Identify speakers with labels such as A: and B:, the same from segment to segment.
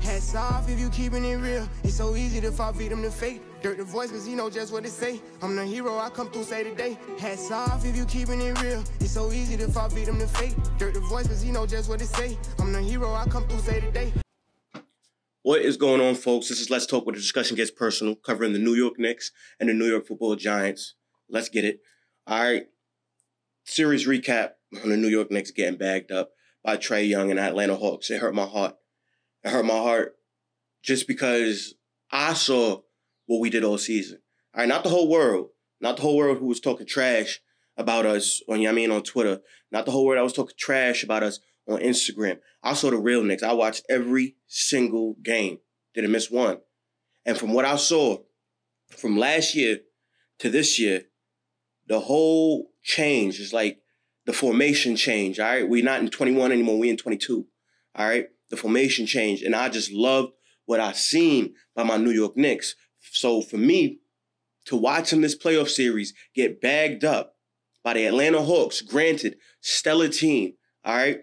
A: Hats off if you keeping it real. It's so easy to fall victim to fate. Dirt the voice, cause he know just what to say. I'm the hero, I come through say today. Hats off if you keeping it real. It's so easy to fall victim to fate. Dirt the voice, cause he know just what to say. I'm the hero, I come through say today.
B: What is going on, folks? This is Let's Talk where the discussion gets personal, covering the New York Knicks and the New York Football Giants. Let's get it. All right. Series recap on the New York Knicks getting bagged up by Trae Young and Atlanta Hawks. It hurt my heart. It hurt my heart just because I saw what we did all season. All right, not the whole world, not the whole world who was talking trash about us on, you know I mean, on Twitter, not the whole world I was talking trash about us on Instagram. I saw the real Knicks. I watched every single game. Didn't miss one. And from what I saw from last year to this year, the whole change is like the formation change. All right. We're not in 21 anymore. We in 22. All right. The formation change. And I just loved what I seen by my New York Knicks. So for me to watch them this playoff series get bagged up by the Atlanta Hawks, granted, stellar team. All right.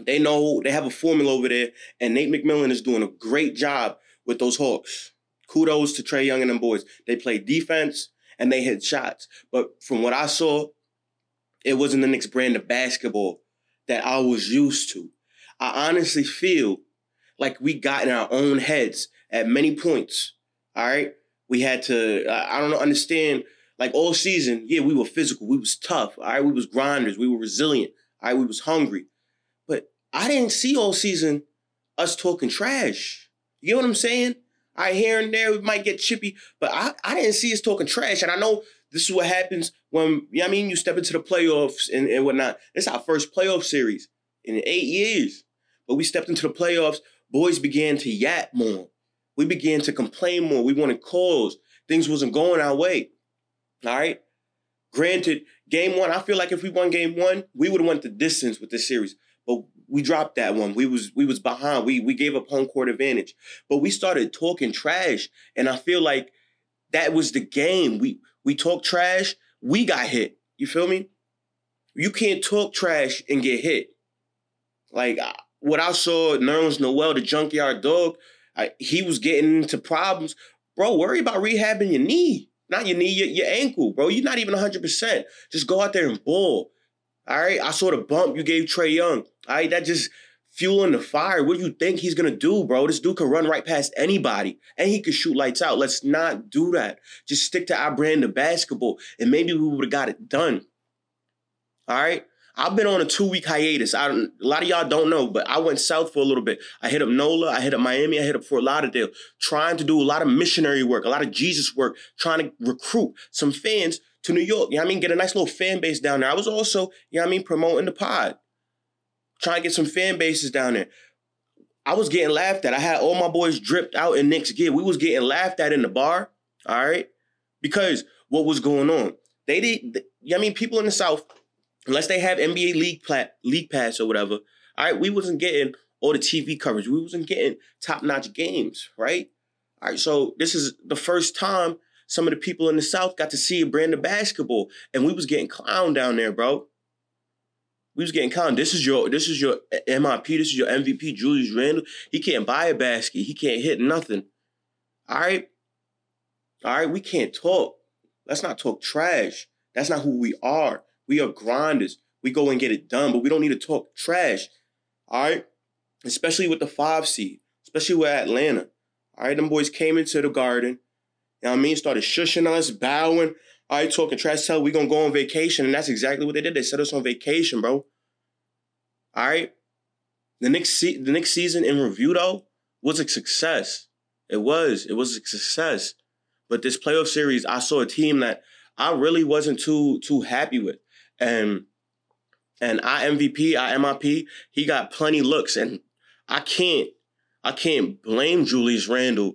B: They know they have a formula over there, and Nate McMillan is doing a great job with those Hawks. Kudos to Trae Young and them boys. They play defense and they hit shots. But from what I saw, it wasn't the Knicks brand of basketball that I was used to. I honestly feel like we got in our own heads at many points. All right. We had to, I don't understand like all season, yeah, we were physical. We was tough. All right. We was grinders. We were resilient. All right. We was hungry. But I didn't see all season us talking trash. You get what I'm saying? I right, here and there we might get chippy, but I, I didn't see us talking trash. And I know this is what happens when you know I mean you step into the playoffs and, and whatnot. Is our first playoff series in eight years. We stepped into the playoffs, boys began to yap more. We began to complain more. We wanted calls. Things wasn't going our way. All right. Granted, game one, I feel like if we won game one, we would have went the distance with this series. But we dropped that one. We was we was behind. We we gave up home court advantage. But we started talking trash. And I feel like that was the game. We we talk trash, we got hit. You feel me? You can't talk trash and get hit. Like what I saw, Nerlens Noel, the junkyard dog, I, he was getting into problems. Bro, worry about rehabbing your knee. Not your knee, your, your ankle, bro. You're not even 100%. Just go out there and ball. All right? I saw the bump you gave Trae Young. All right? That just fueling the fire. What do you think he's gonna do, bro? This dude can run right past anybody and he could shoot lights out. Let's not do that. Just stick to our brand of basketball, and maybe we would have got it done. All right. I've been on a two week hiatus. I a lot of y'all don't know, but I went south for a little bit. I hit up NOLA, I hit up Miami, I hit up Fort Lauderdale, trying to do a lot of missionary work, a lot of Jesus work, trying to recruit some fans to New York. You know I mean? Get a nice little fan base down there. I was also, you know I mean, promoting the pod trying to get some fan bases down there. I was getting laughed at. I had all my boys dripped out in Knicks gear. We was getting laughed at in the bar, all right? Because what was going on? They did, I mean, people in the South, unless they have NBA League plat, League Pass or whatever, all right, we wasn't getting all the TV coverage. We wasn't getting top-notch games, right? All right, so this is the first time some of the people in the South got to see a brand of basketball, and we was getting clown down there, bro. We was getting conned. This is your this is your MIP. This is your MVP, Julius Randle. He can't buy a basket. He can't hit nothing. All right, all right. We can't talk. Let's not talk trash. That's not who we are. We are grinders. We go and get it done, but we don't need to talk trash. All right, especially with the five seed, especially with Atlanta. All right, them boys came into the garden. You know what I mean? Started shushing us, bowing. All right, talking trash, tell we gonna go on vacation, and that's exactly what they did. They set us on vacation, bro. All right. The next se- the next season in review though was a success. It was. It was a success. But this playoff series, I saw a team that I really wasn't too too happy with, and and our MVP, I MIP, he got plenty looks, and I can't I can't blame Julius Randle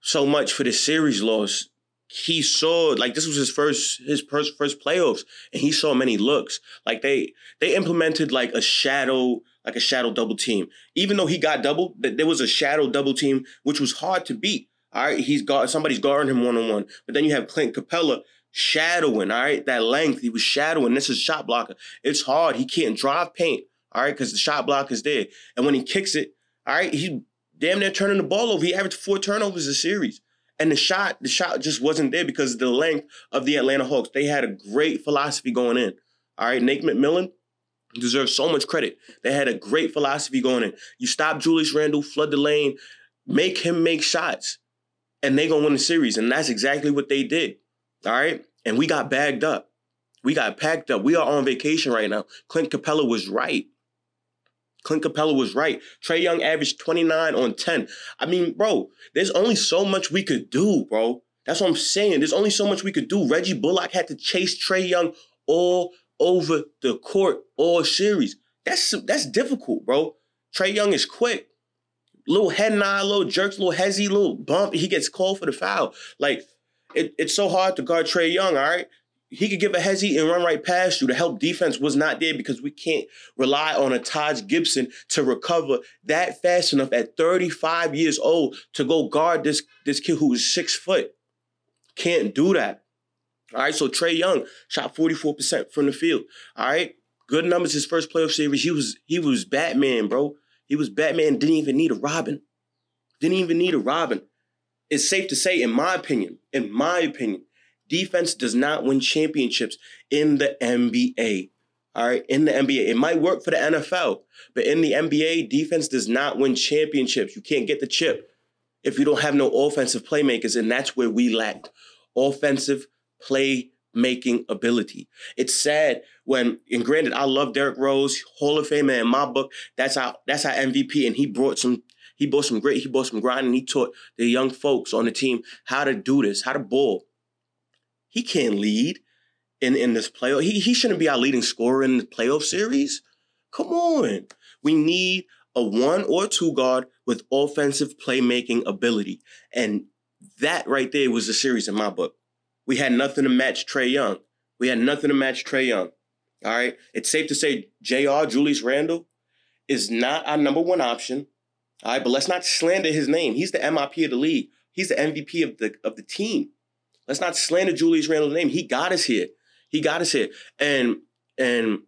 B: so much for the series loss. He saw like this was his first his first first playoffs and he saw many looks. Like they they implemented like a shadow like a shadow double team. Even though he got double there was a shadow double team which was hard to beat. All right he's got somebody's guarding him one-on-one. But then you have clint capela shadowing all right that length he was shadowing this is shot blocker it's hard he can't drive paint all right because the shot block is there and when he kicks it all right he damn near turning the ball over. He averaged four turnovers a series. And the shot, the shot just wasn't there because the length of the Atlanta Hawks. They had a great philosophy going in. All right, Nate McMillan deserves so much credit. They had a great philosophy going in. You stop Julius Randle, flood the lane, make him make shots, and they gonna win the series. And that's exactly what they did. All right, and we got bagged up. We got packed up. We are on vacation right now. Clint Capela was right. Clint Capela was right. Trae Young averaged 29 on 10. I mean, bro, there's only so much we could do, bro. That's what I'm saying. There's only so much we could do. Reggie Bullock had to chase Trae Young all over the court all series. That's that's difficult, bro. Trae Young is quick. Little head nod, little jerks, little hezzy, little bump. He gets called for the foul. Like, it, it's so hard to guard Trae Young, all right? he could give a hezzy and run right past you. The help defense was not there because we can't rely on a Taj Gibson to recover that fast enough at 35 years old to go guard this, this kid who's six foot. Can't do that. All right, so Trae Young shot 44% from the field. All right. Good numbers his first playoff series. He was he was Batman, bro. He was Batman, didn't even need a Robin. Didn't even need a Robin. It's safe to say, in my opinion, in my opinion, Defense does not win championships in the NBA. All right, in the NBA. It might work for the NFL, but in the NBA, defense does not win championships. You can't get the chip if you don't have no offensive playmakers, and that's where we lacked offensive playmaking ability. It's sad when, and granted, I love Derrick Rose, Hall of Famer in my book. That's our that's our MVP, and he brought some he bought some great, he bought some grind, and he taught the young folks on the team how to do this, how to ball. He can't lead in, in this playoff. He, he shouldn't be our leading scorer in the playoff series. Come on. We need a one or two guard with offensive playmaking ability. And that right there was the series in my book. We had nothing to match Trae Young. We had nothing to match Trae Young. All right. It's safe to say JR, Julius Randle, is not our number one option. All right, but let's not slander his name. He's the MIP of the league. He's the MVP of the of the team. Let's not slander Julius Randle's name. He got us here. He got us here. And and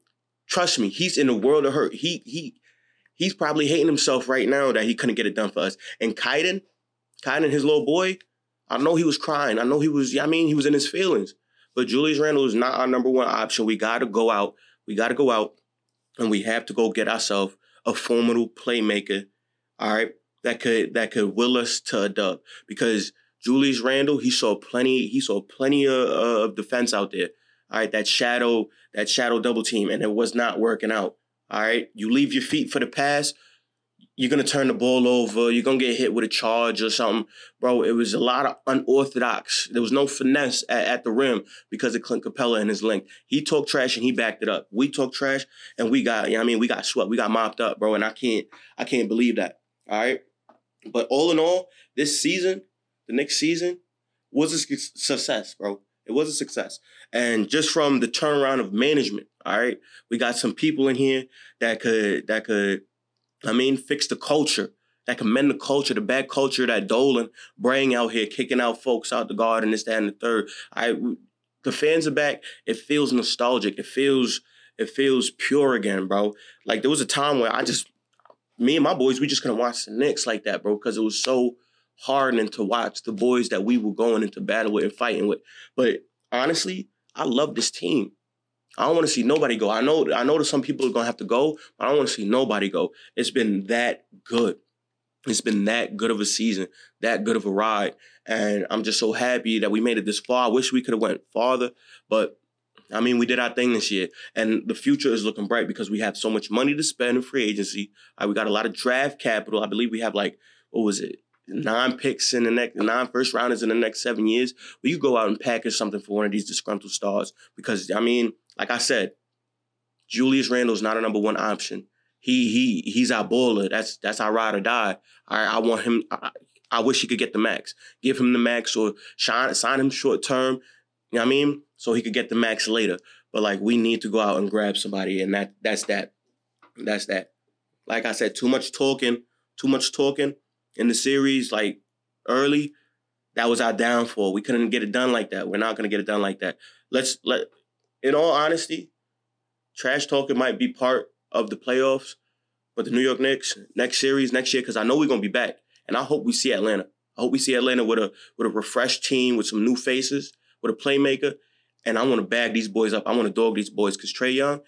B: trust me, he's in a world of hurt. He he he's probably hating himself right now that he couldn't get it done for us. And Kaiden, Kaiden, his little boy, I know he was crying. I know he was, I mean, he was in his feelings. But Julius Randle is not our number one option. We got to go out. We got to go out and we have to go get ourselves a formidable playmaker, all right, that could that could will us to a dub. Because Julius Randle, he saw plenty. He saw plenty of, of defense out there. All right, that shadow, that shadow double team, and it was not working out. All right, you leave your feet for the pass, you're gonna turn the ball over. You're gonna get hit with a charge or something, bro. It was a lot of unorthodox. There was no finesse at, at the rim because of Clint Capela and his length. He talked trash and he backed it up. We talked trash and we got, you know I mean, we got swept. We got mopped up, bro. And I can't, I can't believe that. All right. But all in all, this season, the next season was a success, bro. It was a success. And just from the turnaround of management, all right, we got some people in here that could that could, I mean, fix the culture, that can mend the culture, the bad culture that Dolan bring out here, kicking out folks out the garden, this, that, and the third. I the fans are back. It feels nostalgic. It feels it feels pure again, bro. Like there was a time where I just me and my boys, we just couldn't watch the Knicks like that, bro, because it was so hardening to watch the boys that we were going into battle with and fighting with. But honestly, I love this team. I don't want to see nobody go. I know I know that some people are gonna have to go, but I don't want to see nobody go. It's been that good. It's been that good of a season, that good of a ride. And I'm just so happy that we made it this far. I wish we could have went farther, but I mean, we did our thing this year, and the future is looking bright because we have so much money to spend in free agency. Uh, we got a lot of draft capital. I believe we have like what was it, nine picks in the next nine first rounders in the next seven years, well, you go out and package something for one of these disgruntled stars. Because I mean, like I said, Julius Randle's not a number one option. He he he's our baller. That's that's our ride or die. I I want him. I, I wish he could get the max. Give him the max or shine, sign him short term. You know what I mean? So he could get the max later. But like we need to go out and grab somebody, and that that's that. That's that. Like I said, too much talking, too much talking in the series, like early, that was our downfall. We couldn't get it done like that. We're not gonna get it done like that. Let's let in all honesty, trash talking might be part of the playoffs, But the New York Knicks next series next year, because I know we're gonna be back, and I hope we see Atlanta. I hope we see Atlanta with a with a refreshed team with some new faces, with a playmaker, and I want to bag these boys up. I want to dog these boys because Trae Young,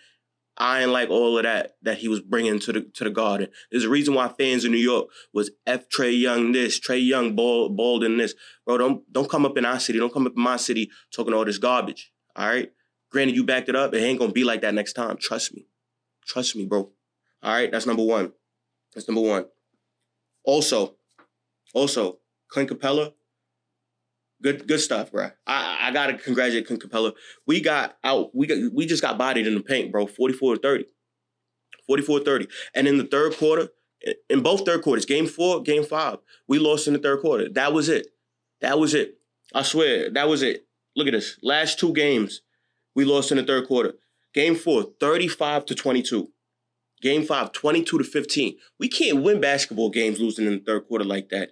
B: I ain't like all of that that he was bringing to the to the Garden. There's a reason why fans in New York was F Trae Young this, Trae Young balled in this. Bro, don't don't come up in our city, don't come up in my city talking all this garbage. All right. Granted, you backed it up. It ain't gonna be like that next time. Trust me. Trust me, bro. All right, that's number one. That's number one. Also, also, Clint Capela, good good stuff, bro. I, I gotta congratulate Clint Capela. We got out, we got we just got bodied in the paint, bro. 44 to 30. 44 30. And in the third quarter, in both third quarters, game four, game five, we lost in the third quarter. That was it. That was it. I swear, that was it. Look at this. Last two games, we lost in the third quarter. Game four, 35 to 22. Game five, 22 to 15. We can't win basketball games losing in the third quarter like that.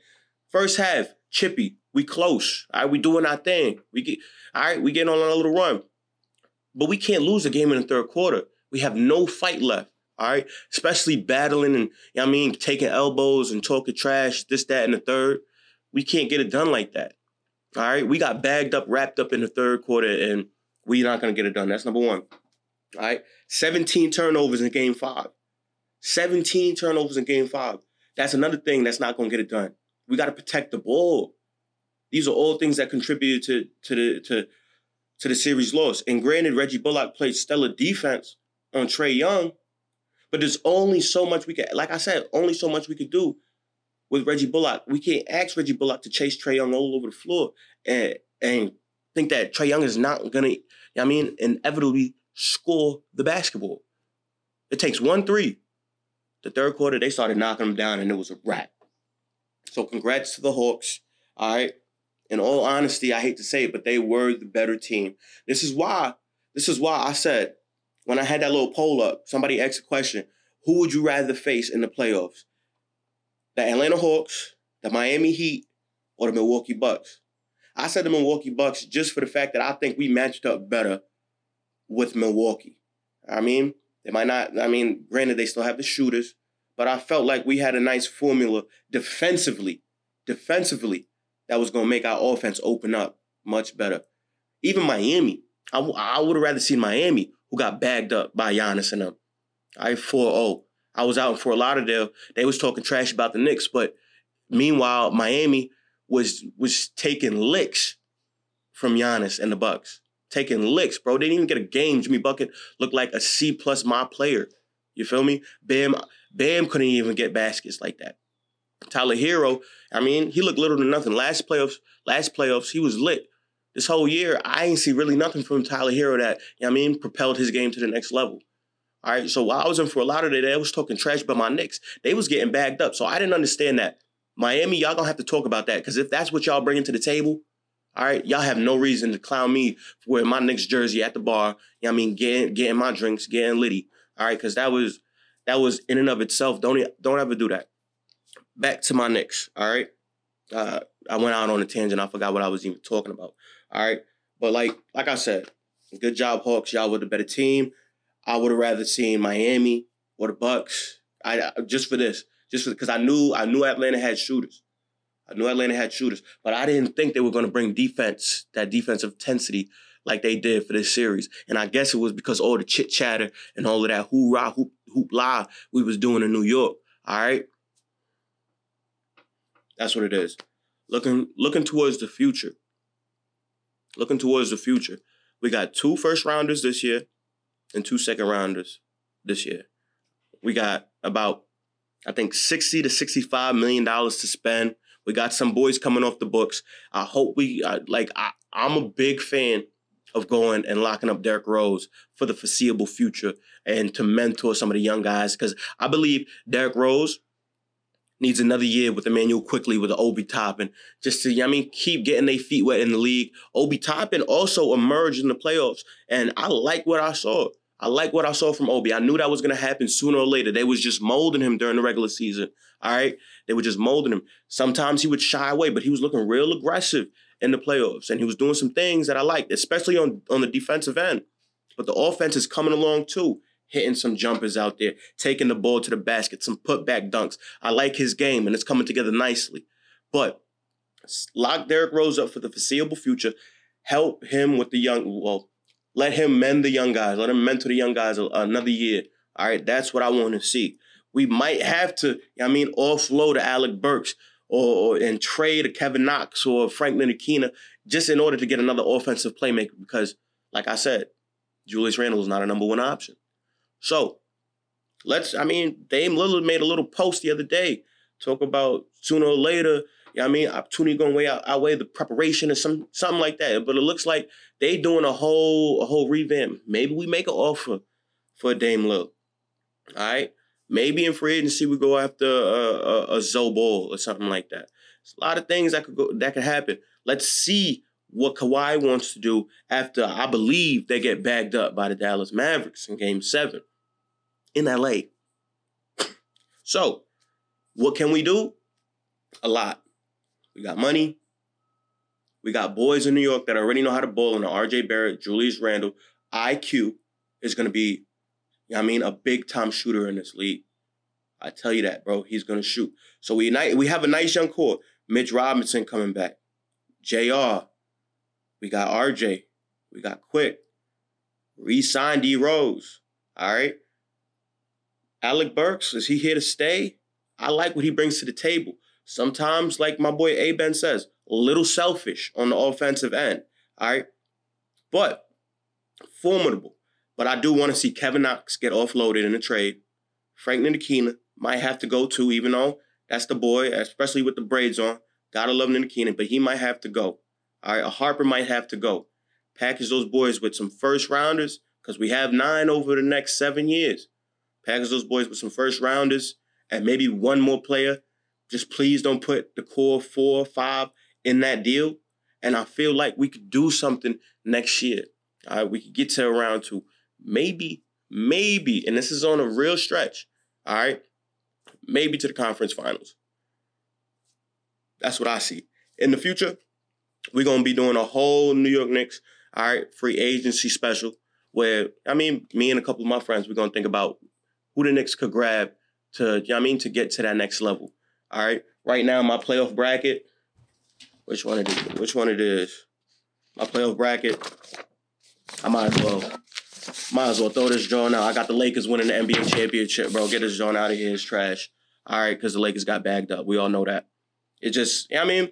B: First half, chippy. We close. All right, we doing our thing. We get all right, we getting on a little run. But we can't lose a game in the third quarter. We have no fight left. All right. Especially battling and you know I mean taking elbows and talking trash, this, that, and the third. We can't get it done like that. All right. We got bagged up, wrapped up in the third quarter, and we're not gonna get it done. That's number one. All right. 17 turnovers in game five. 17 turnovers in game five. That's another thing that's not to get it done. We got to protect the ball. These are all things that contributed to to the to to the series loss. And granted, Reggie Bullock played stellar defense on Trae Young, but there's only so much we can. Like I said, only so much we could do with Reggie Bullock. We can't ask Reggie Bullock to chase Trae Young all over the floor and and think that Trae Young is not gonna. You know I mean, inevitably score the basketball. It takes one three the third quarter, they started knocking them down, and it was a wrap. So congrats to the Hawks. All right. In all honesty, I hate to say it, but they were the better team. This is why. This is why I said when I had that little poll up, somebody asked a question: Who would you rather face in the playoffs? The Atlanta Hawks, the Miami Heat, or the Milwaukee Bucks? I said the Milwaukee Bucks just for the fact that I think we matched up better with Milwaukee. I mean, they might not, I mean, granted, they still have the shooters, but I felt like we had a nice formula defensively, defensively, that was going to make our offense open up much better. Even Miami, I, w- I would have rather seen Miami, who got bagged up by Giannis and them. I 4-0. I was out in Fort Lauderdale. They was talking trash about the Knicks, but meanwhile, Miami was was taking licks from Giannis and the Bucks taking licks, bro. They didn't even get a game. Jimmy Bucket looked like a C plus my player. You feel me? Bam, Bam couldn't even get baskets like that. Tyler Herro, I mean, he looked little to nothing. Last playoffs, last playoffs, he was lit. This whole year, I ain't see really nothing from Tyler Herro that, you know I mean, propelled his game to the next level. All right, so while I was in Fort Lauderdale, I was talking trash about my Knicks. They was getting bagged up, so I didn't understand that. Miami, y'all gonna have to talk about that because if that's what y'all bringing to the table, all right, y'all have no reason to clown me for wearing my Knicks jersey at the bar. You know I mean, getting getting my drinks, getting litty. All right, because that was that was in and of itself. Don't don't ever do that. Back to my Knicks. All right, uh, I went out on a tangent. I forgot what I was even talking about. All right, but like like I said, good job, Hawks. Y'all were the better team. I would have rather seen Miami or the Bucks. I just for this, just because I knew I knew Atlanta had shooters. I knew Atlanta had shooters, but I didn't think they were going to bring defense, that defensive intensity like they did for this series. And I guess it was because all the chit chatter and all of that hoorah, hoop, hoop la we was doing in New York. All right. That's what it is. Looking looking towards the future. Looking towards the future. We got two first rounders this year and two second rounders this year. We got about I think 60 to 65 million dollars to spend we got some boys coming off the books. I hope we like. I, I'm a big fan of going and locking up Derrick Rose for the foreseeable future and to mentor some of the young guys because I believe Derrick Rose needs another year with Immanuel Quickley with the Obi Toppin just to, I mean, keep getting their feet wet in the league. Obi Toppin also emerged in the playoffs, and I like what I saw. I like what I saw from Obi. I knew that was going to happen sooner or later. They was just molding him during the regular season. All right. They were just molding him. Sometimes he would shy away, but he was looking real aggressive in the playoffs. And he was doing some things that I liked, especially on, on the defensive end. But the offense is coming along too. Hitting some jumpers out there, taking the ball to the basket, some putback dunks. I like his game, and it's coming together nicely. But lock Derrick Rose up for the foreseeable future. Help him with the young. Well, let him mend the young guys. Let him mentor the young guys another year. All right, that's what I want to see. We might have to, I mean, offload to Alec Burks or, or and trade a Kevin Knox or Frank Ntilikina just in order to get another offensive playmaker because, like I said, Julius Randle is not a number one option. So let's, I mean, Dame Lillard made a little post the other day talk about sooner or later, you know I mean, opportunity going way out, outweigh the preparation or some something like that. But it looks like they doing a whole a whole revamp. Maybe we make an offer for Dame Lillard. All right. Maybe in free agency we go after a, a, a Zoe Ball or something like that. There's a lot of things that could go that could happen. Let's see what Kawhi wants to do after I believe they get bagged up by the Dallas Mavericks in game seven in LA. So, what can we do? A lot. We got money. We got boys in New York that already know how to bowl the RJ Barrett, Julius Randle. IQ is going to be I mean, a big time shooter in this league. I tell you that, bro. He's gonna shoot. So we unite, we have a nice young core. Mitch Robinson coming back. JR. We got RJ. We got Quick. Re-signed D Rose. All right. Alec Burks, is he here to stay? I like what he brings to the table. Sometimes, like my boy A Ben says, a little selfish on the offensive end. All right. But formidable. But I do want to see Kevin Knox get offloaded in a trade. Frank Ntilikina might have to go too, even though that's the boy, especially with the braids on. Gotta love Ntilikina, but he might have to go. All right, a Harper might have to go. Package those boys with some first rounders, because we have nine over the next seven years. Package those boys with some first rounders and maybe one more player. Just please don't put the core four or five in that deal. And I feel like we could do something next year. All right, we could get to around two maybe, maybe, and this is on a real stretch, all right, maybe to the conference finals. That's what I see. In the future, we're gonna be doing a whole New York Knicks, all right, free agency special where I mean, me and a couple of my friends, we're gonna think about who the Knicks could grab to, you know I mean, to get to that next level. All right. Right now, my playoff bracket, which one it is? Which one it is? My playoff bracket. I might as well might as well throw this joint out. I got the Lakers winning the NBA championship, bro. Get this joint out of here. It's trash. All right, because the Lakers got bagged up. We all know that. It just, I mean,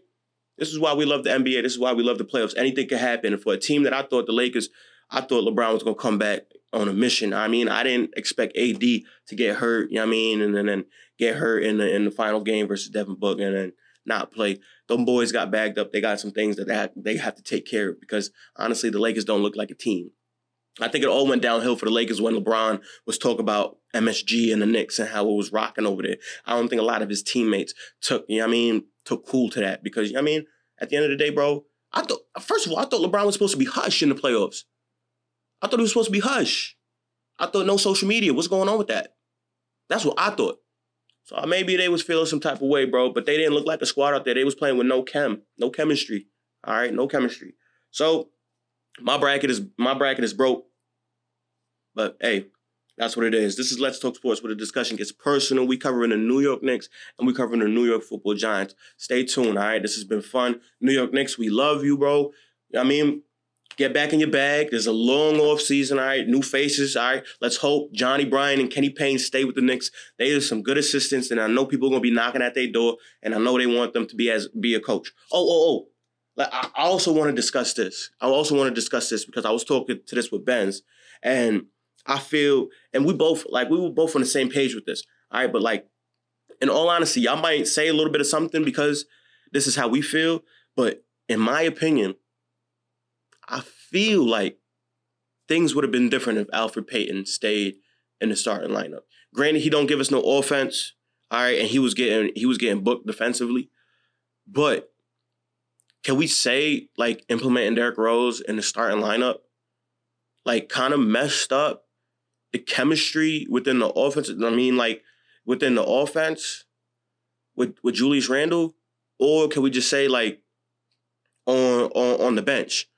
B: this is why we love the NBA. This is why we love the playoffs. Anything can happen. And for a team that I thought the Lakers, I thought LeBron was gonna come back on a mission. I mean, I didn't expect AD to get hurt. You know what I mean? And then, then get hurt in the in the final game versus Devin Booker and then not play. Them boys got bagged up. They got some things that they have, they have to take care of because honestly, the Lakers don't look like a team. I think it all went downhill for the Lakers when LeBron was talking about MSG and the Knicks and how it was rocking over there. I don't think a lot of his teammates took, you know I mean, took cool to that because, you know I mean, at the end of the day, bro, I thought, first of all, I thought LeBron was supposed to be hush in the playoffs. I thought he was supposed to be hush. I thought no social media. What's going on with that? That's what I thought. So uh, maybe they was feeling some type of way, bro, but they didn't look like a squad out there. They was playing with no chem, no chemistry. All right, no chemistry. So my bracket is my bracket is broke. But hey, that's what it is. This is Let's Talk Sports where the discussion gets personal. We covering the New York Knicks and we covering the New York Football Giants. Stay tuned, all right? This has been fun. New York Knicks, we love you, bro. I mean, get back in your bag. There's a long off season, all right? New faces, all right? Let's hope Johnnie Bryant and Kenny Payne stay with the Knicks. They are some good assistants, and I know people are gonna be knocking at their door, and I know they want them to be as be a coach. Oh, oh, oh. Like, I also want to discuss this. I also want to discuss this because I was talking to this with Benz, and I feel, and we both like we were both on the same page with this. All right, but like in all honesty, y'all might say a little bit of something because this is how we feel. But in my opinion, I feel like things would have been different if Elfrid Payton stayed in the starting lineup. Granted, he don't give us no offense, all right, and he was getting he was getting booked defensively, but can we say like implementing Derrick Rose in the starting lineup, like kind of messed up the chemistry within the offense. I mean, like within the offense with with Julius Randle, or can we just say like on on on the bench?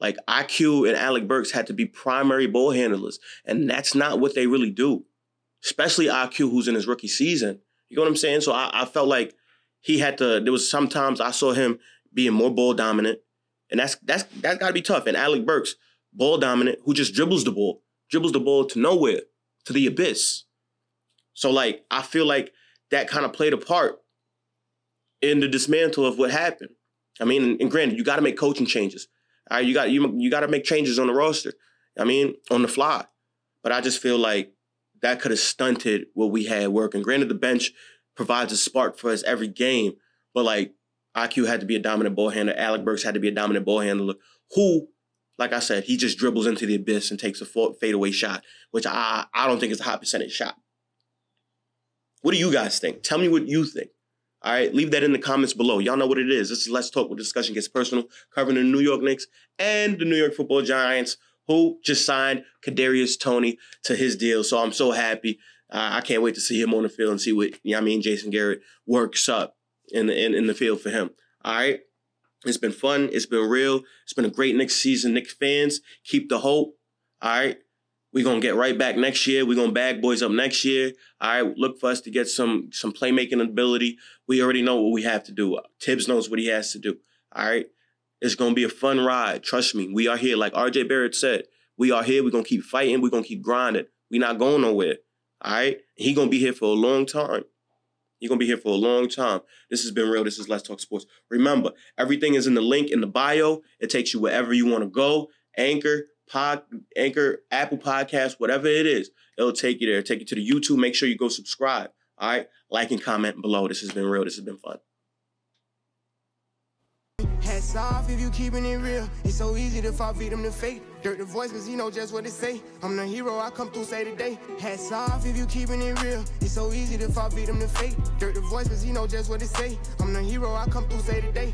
B: Like IQ and Alec Burks had to be primary ball handlers, and that's not what they really do. Especially IQ, who's in his rookie season. You know what I'm saying? So I, I felt like he had to. There was sometimes I saw him being more ball dominant, and that's that's that's got to be tough. And Alec Burks, ball dominant, who just dribbles the ball, dribbles the ball to nowhere, to the abyss. So like I feel like that kind of played a part in the dismantle of what happened. I mean, and granted, you got to make coaching changes. All right, you got you you got to make changes on the roster. I mean, on the fly. But I just feel like that could have stunted what we had working. Granted, the bench provides a spark for us every game, but like IQ had to be a dominant ball handler. Alec Burks had to be a dominant ball handler. Who, like I said, he just dribbles into the abyss and takes a fadeaway shot, which I I don't think is a high percentage shot. What do you guys think? Tell me what you think. All right, leave that in the comments below. Y'all know what it is. This is Let's Talk, where discussion gets personal, covering the New York Knicks and the New York Football Giants, who just signed Kadarius Toney to his deal. So I'm so happy. Uh, I can't wait to see him on the field and see what you know I mean Jason Garrett works up in the in, in the field for him. All right. It's been fun. It's been real. It's been a great Knicks season. Knicks fans, keep the hope. All right. We're gonna get right back next year. We're gonna bag boys up next year. All right, look for us to get some some playmaking ability. We already know what we have to do. Thibs knows what he has to do. All right. It's gonna be a fun ride. Trust me. We are here. Like RJ Barrett said, we are here. We're gonna keep fighting. We're gonna keep grinding. We're not going nowhere. All right. He gonna be here for a long time. He's gonna be here for a long time. This has been real. This is Let's Talk Sports. Remember, everything is in the link in the bio. It takes you wherever you want to go. Anchor, pod, Anchor, Apple Podcast, whatever it is, it'll take you there. Take you to the YouTube. Make sure you go subscribe. All right, like and comment below. This has been real. This has been fun.
A: Hats off if you keeping it real. It's so easy to fall victim to fate. Dirt the voice, cause he know just what to say. I'm the hero, I come through say today. Hats off if you keeping it real. It's so easy to fall victim to fate. Dirt the voice, cause he know just what to say. I'm the hero, I come through say today.